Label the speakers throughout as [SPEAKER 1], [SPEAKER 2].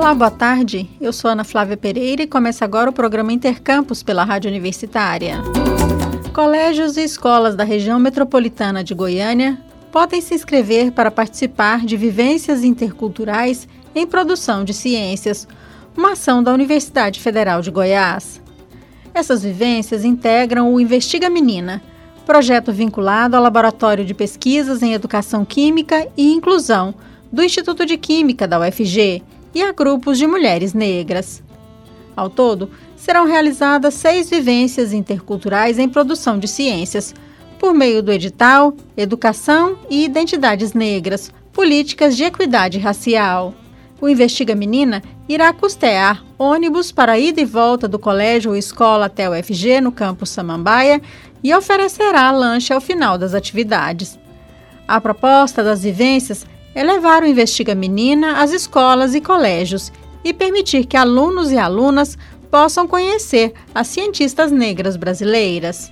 [SPEAKER 1] Olá, boa tarde. Eu sou Ana Flávia Pereira e começa agora o programa Intercampus pela Rádio Universitária. Colégios e escolas da região metropolitana de Goiânia podem se inscrever para participar de vivências interculturais em produção de ciências, uma ação da Universidade Federal de Goiás. Essas vivências integram o Investiga Menina, projeto vinculado ao Laboratório de Pesquisas em Educação Química e Inclusão do Instituto de Química da UFG e a grupos de mulheres negras. Ao todo, serão realizadas seis vivências interculturais em produção de ciências, por meio do edital Educação e Identidades Negras Políticas de Equidade Racial. O Investiga Menina irá custear ônibus para ida e volta do colégio ou escola até o FG no campus Samambaia e oferecerá lanche ao final das atividades. A proposta das vivências é levar o Investiga Menina às escolas e colégios e permitir que alunos e alunas possam conhecer as cientistas negras brasileiras.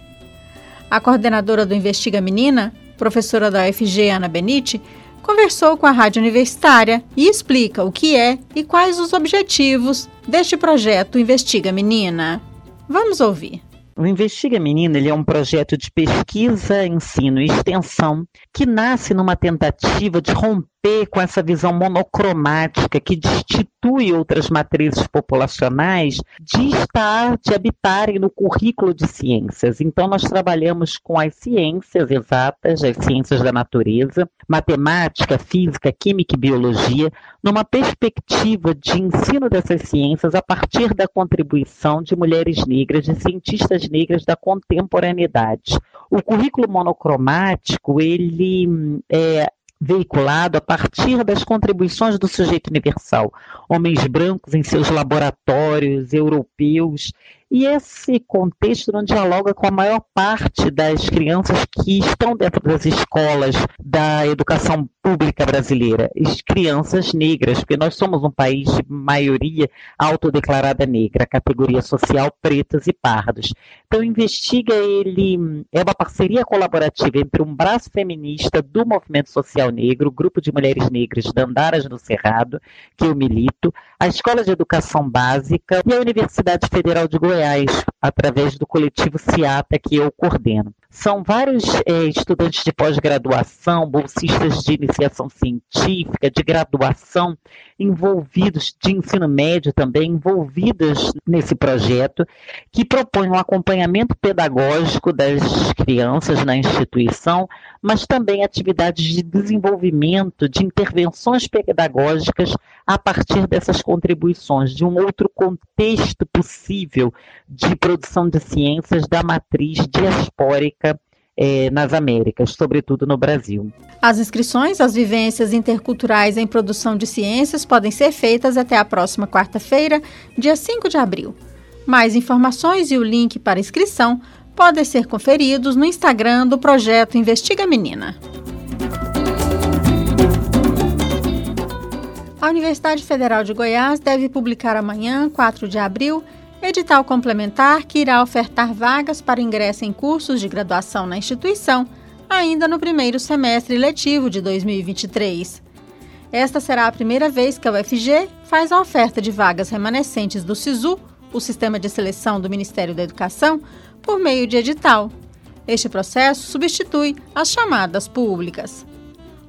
[SPEAKER 1] A coordenadora do Investiga Menina, professora da UFG Ana Benite, conversou com a Rádio Universitária e explica o que é e quais os objetivos deste projeto Investiga Menina. Vamos ouvir.
[SPEAKER 2] O Investiga Menina ele é um projeto de pesquisa, ensino e extensão que nasce numa tentativa de romper com essa visão monocromática que destitui outras matrizes populacionais de estar, de habitarem no currículo de ciências. Então, nós trabalhamos com as ciências exatas, as ciências da natureza, matemática, física, química e biologia, numa perspectiva de ensino dessas ciências a partir da contribuição de mulheres negras, de cientistas negras da contemporaneidade. O currículo monocromático, ele é, veiculado a partir das contribuições do sujeito universal, homens brancos em seus laboratórios europeus e esse contexto não dialoga com a maior parte das crianças que estão dentro das escolas da educação pública brasileira, as crianças negras, porque nós somos um país de maioria autodeclarada negra, categoria social pretas e pardos. Então, investiga ele, é uma parceria colaborativa entre um braço feminista do movimento social negro, grupo de mulheres negras da Andaras do Cerrado, que eu milito, a Escola de Educação Básica e a Universidade Federal de Goiás Através do coletivo CIATA que eu coordeno. São vários é, estudantes de pós-graduação, bolsistas de iniciação científica, de graduação, envolvidos, de ensino médio também, envolvidas nesse projeto, que propõe um acompanhamento pedagógico das crianças na instituição, mas também atividades de desenvolvimento, de intervenções pedagógicas a partir dessas contribuições, de um outro contexto possível de produção de ciências da matriz diaspórica é, nas Américas, sobretudo no Brasil.
[SPEAKER 1] As inscrições às vivências interculturais em produção de ciências podem ser feitas até a próxima quarta-feira, dia 5 de abril. Mais informações e o link para inscrição podem ser conferidos no Instagram do projeto Investiga Menina. A Universidade Federal de Goiás deve publicar amanhã, 4 de abril, edital complementar que irá ofertar vagas para ingresso em cursos de graduação na instituição ainda no primeiro semestre letivo de 2023. Esta será a primeira vez que a UFG faz a oferta de vagas remanescentes do SISU, o Sistema de Seleção do Ministério da Educação, por meio de edital. Este processo substitui as chamadas públicas.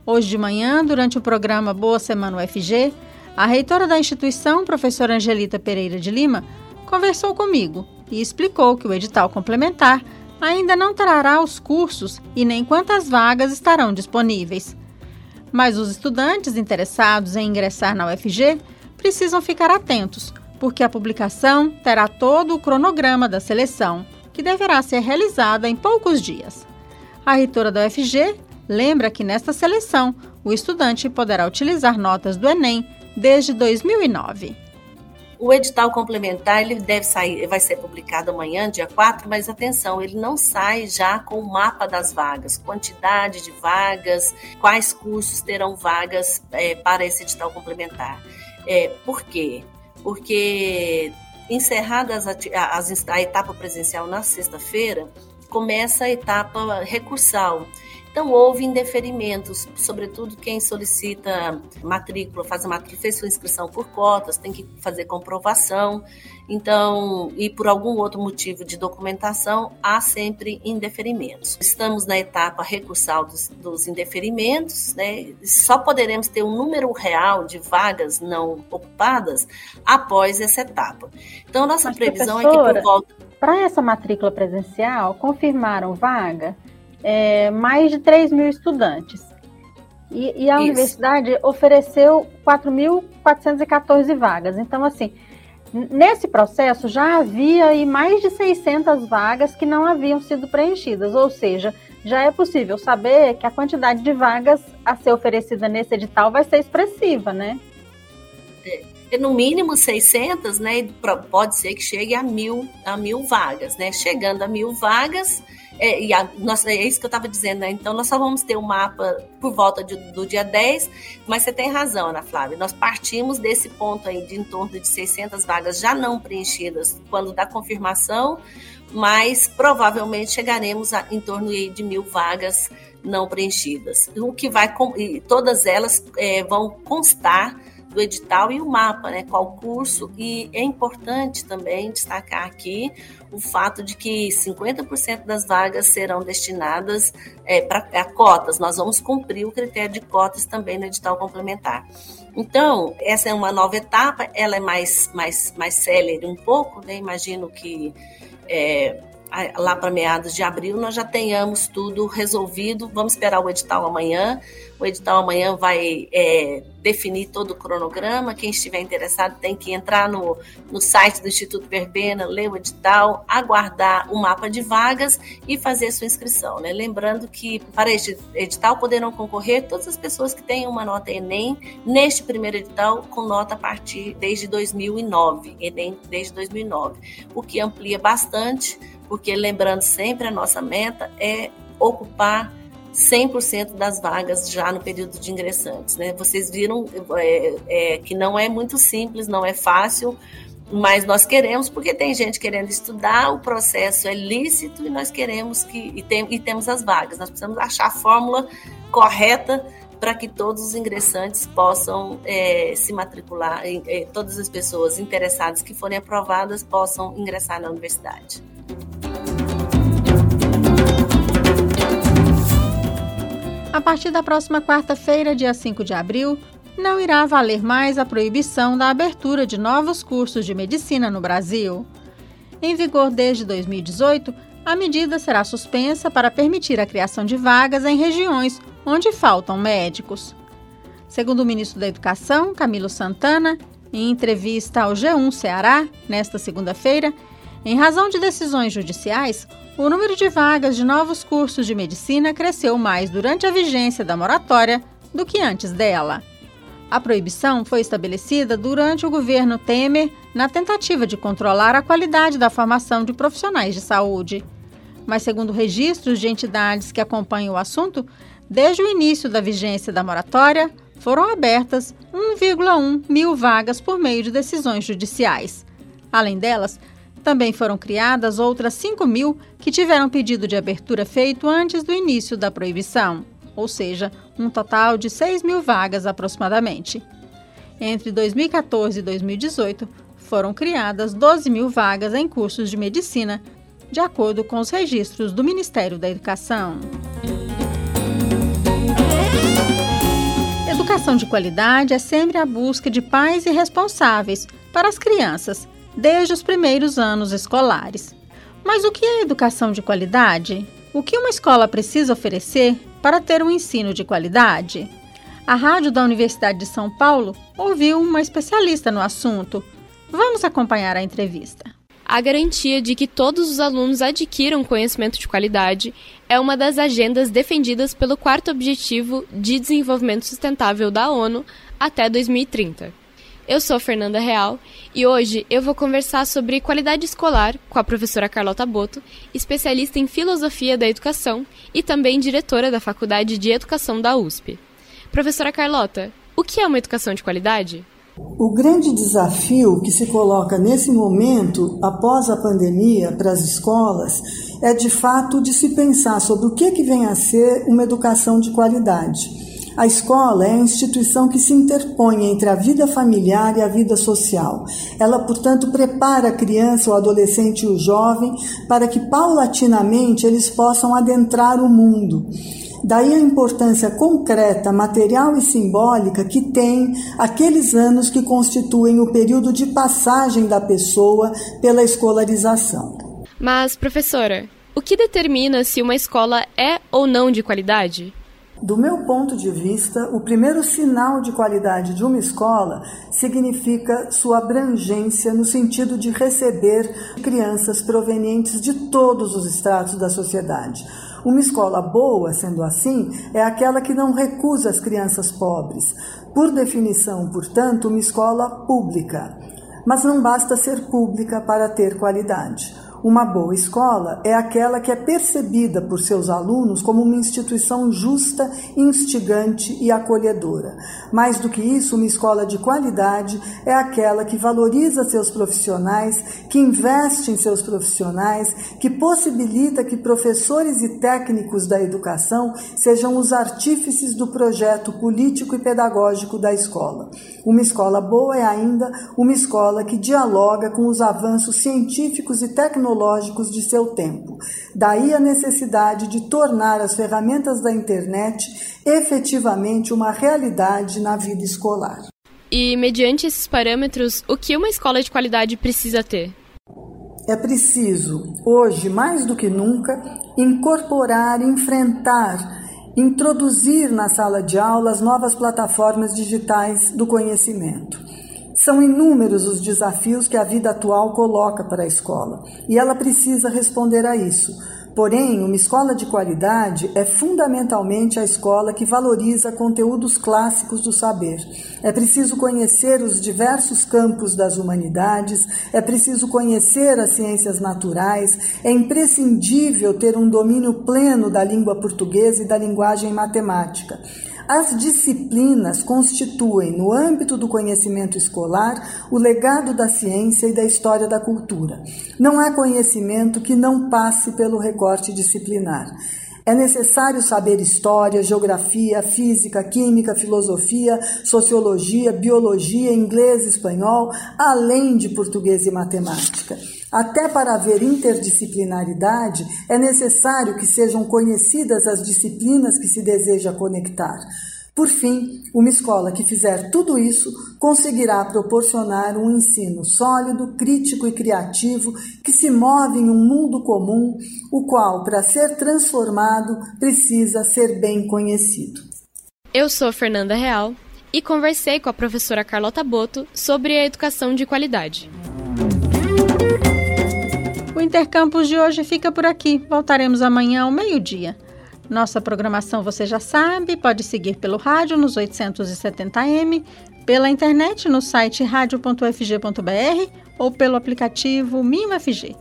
[SPEAKER 1] Hoje de manhã, durante o programa Boa Semana UFG, a reitora da instituição, professora Angelita Pereira de Lima, conversou comigo e explicou que o edital complementar ainda não trará os cursos e nem quantas vagas estarão disponíveis. Mas os estudantes interessados em ingressar na UFG precisam ficar atentos, porque a publicação terá todo o cronograma da seleção, que deverá ser realizada em poucos dias. A reitora da UFG lembra que nesta seleção o estudante poderá utilizar notas do Enem desde 2009.
[SPEAKER 3] O edital complementar ele deve sair, vai ser publicado amanhã, dia 4, mas atenção, ele não sai já com o mapa das vagas, quantidade de vagas, quais cursos terão vagas é, para esse edital complementar. É, por quê? Porque as, a etapa presencial na sexta-feira, começa a etapa recursal. Então, houve indeferimentos, sobretudo quem solicita matrícula, faz a matrícula, fez sua inscrição por cotas, tem que fazer comprovação. Então, e por algum outro motivo de documentação, há sempre indeferimentos. Estamos na etapa recursal dos, dos indeferimentos, né? Só poderemos ter um número real de vagas não ocupadas após essa etapa. Então, nossa Mas, previsão é que por volta.
[SPEAKER 1] Para essa matrícula presencial, confirmaram vaga é, mais de 3 mil estudantes. E, e a Isso. universidade ofereceu 4.414 vagas. Então, assim, Nesse processo já havia aí mais de 600 vagas que não haviam sido preenchidas, ou seja, já é possível saber que a quantidade de vagas a ser oferecida nesse edital vai ser expressiva, né?
[SPEAKER 3] É, no mínimo 600, né? Pode ser que chegue a mil, a mil vagas, né? Chegando a mil vagas, é, e a, nós, é isso que eu estava dizendo, né? Então, nós só vamos ter o um mapa por volta de, do dia 10, mas você tem razão, Ana Flávia. Nós partimos desse ponto aí de em torno de 600 vagas já não preenchidas quando da confirmação, mas provavelmente chegaremos a, em torno de mil vagas não preenchidas. O que vai, todas elas é, vão constar do edital e o mapa, né? Qual curso, e é importante também destacar aqui o fato de que 50% das vagas serão destinadas é, para cotas. Nós vamos cumprir o critério de cotas também no edital complementar. Então, essa é uma nova etapa, ela é mais, mais, mais célere um pouco, né? Imagino que é, lá para meados de abril nós já tenhamos tudo resolvido. Vamos esperar o edital amanhã. O edital amanhã vai é, definir todo o cronograma. Quem estiver interessado tem que entrar no, no site do Instituto Verbena, ler o edital, aguardar o mapa de vagas e fazer sua inscrição. Né? Lembrando que para este edital poderão concorrer todas as pessoas que tenham uma nota Enem neste primeiro edital com nota a partir desde 2009, Enem desde 2009, o que amplia bastante, porque lembrando sempre a nossa meta é ocupar 100% das vagas já no período de ingressantes. Né? Vocês viram é, é, que não é muito simples, não é fácil, mas nós queremos, porque tem gente querendo estudar, o processo é lícito e nós queremos que, e, tem, e temos as vagas. Nós precisamos achar a fórmula correta para que todos os ingressantes possam é, se matricular, é, todas as pessoas interessadas que forem aprovadas possam ingressar na universidade.
[SPEAKER 1] A partir da próxima quarta-feira, dia 5 de abril, não irá valer mais a proibição da abertura de novos cursos de medicina no Brasil. Em vigor desde 2018, a medida será suspensa para permitir a criação de vagas em regiões onde faltam médicos. Segundo o ministro da Educação, Camilo Santana, em entrevista ao G1 Ceará, nesta segunda-feira, em razão de decisões judiciais, o número de vagas de novos cursos de medicina cresceu mais durante a vigência da moratória do que antes dela. A proibição foi estabelecida durante o governo Temer na tentativa de controlar a qualidade da formação de profissionais de saúde. Mas, segundo registros de entidades que acompanham o assunto, desde o início da vigência da moratória, foram abertas 1,1 mil vagas por meio de decisões judiciais. Além delas, também foram criadas outras 5 mil que tiveram pedido de abertura feito antes do início da proibição, ou seja, um total de 6 mil vagas aproximadamente. Entre 2014 e 2018, foram criadas 12 mil vagas em cursos de medicina, de acordo com os registros do Ministério da Educação. Educação de qualidade é sempre a busca de pais e responsáveis para as crianças desde os primeiros anos escolares. Mas o que é educação de qualidade? O que uma escola precisa oferecer para ter um ensino de qualidade? A rádio da Universidade de São Paulo ouviu uma especialista no assunto. Vamos acompanhar a entrevista.
[SPEAKER 4] A garantia de que todos os alunos adquiram conhecimento de qualidade é uma das agendas defendidas pelo quarto objetivo de desenvolvimento sustentável da ONU até 2030. Eu sou Fernanda Real e hoje eu vou conversar sobre qualidade escolar com a professora Carlota Boto, especialista em filosofia da educação e também diretora da Faculdade de Educação da USP. Professora Carlota, o que é uma educação de qualidade?
[SPEAKER 5] O grande desafio que se coloca nesse momento, após a pandemia, para as escolas, é de fato de se pensar sobre o que, que vem a ser uma educação de qualidade. A escola é a instituição que se interpõe entre a vida familiar e a vida social. Ela, portanto, prepara a criança, o adolescente e o jovem para que paulatinamente eles possam adentrar o mundo. Daí a importância concreta, material e simbólica que tem aqueles anos que constituem o período de passagem da pessoa pela escolarização.
[SPEAKER 4] Mas, professora, o que determina se uma escola é ou não de qualidade?
[SPEAKER 5] Do meu ponto de vista, o primeiro sinal de qualidade de uma escola significa sua abrangência no sentido de receber crianças provenientes de todos os estratos da sociedade. Uma escola boa, sendo assim, é aquela que não recusa as crianças pobres. Por definição, portanto, uma escola pública. Mas não basta ser pública para ter qualidade. Uma boa escola é aquela que é percebida por seus alunos como uma instituição justa, instigante e acolhedora. Mais do que isso, uma escola de qualidade é aquela que valoriza seus profissionais, que investe em seus profissionais, que possibilita que professores e técnicos da educação sejam os artífices do projeto político e pedagógico da escola. Uma escola boa é ainda uma escola que dialoga com os avanços científicos e tecnológicos tecnológicos de seu tempo. Daí a necessidade de tornar as ferramentas da internet efetivamente uma realidade na vida escolar.
[SPEAKER 4] E, mediante esses parâmetros, o que uma escola de qualidade precisa ter?
[SPEAKER 5] É preciso, hoje mais do que nunca, incorporar, enfrentar, introduzir na sala de aula as novas plataformas digitais do conhecimento. São inúmeros os desafios que a vida atual coloca para a escola e ela precisa responder a isso. Porém, uma escola de qualidade é fundamentalmente a escola que valoriza conteúdos clássicos do saber. É preciso conhecer os diversos campos das humanidades, é preciso conhecer as ciências naturais, é imprescindível ter um domínio pleno da língua portuguesa e da linguagem matemática. As disciplinas constituem, no âmbito do conhecimento escolar, o legado da ciência e da história da cultura. Não há conhecimento que não passe pelo recorte disciplinar. É necessário saber história, geografia, física, química, filosofia, sociologia, biologia, inglês, espanhol, além de português e matemática. Até para haver interdisciplinaridade, é necessário que sejam conhecidas as disciplinas que se deseja conectar. Por fim, uma escola que fizer tudo isso conseguirá proporcionar um ensino sólido, crítico e criativo que se move em um mundo comum, o qual, para ser transformado, precisa ser bem conhecido.
[SPEAKER 4] Eu sou Fernanda Real e conversei com a professora Carlota Boto sobre a educação de qualidade.
[SPEAKER 1] O Intercampus de hoje fica por aqui. Voltaremos amanhã ao meio-dia. Nossa programação você já sabe, pode seguir pelo rádio nos 870m, pela internet no site radio.fg.br ou pelo aplicativo MinUFG.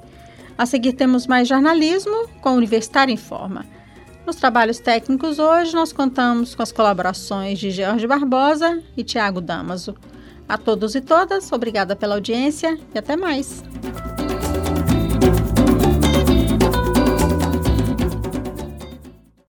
[SPEAKER 1] A seguir temos mais jornalismo com o Universitário em Forma. Nos trabalhos técnicos hoje nós contamos com as colaborações de Jorge Barbosa e Tiago Damaso. A todos e todas, obrigada pela audiência e até mais.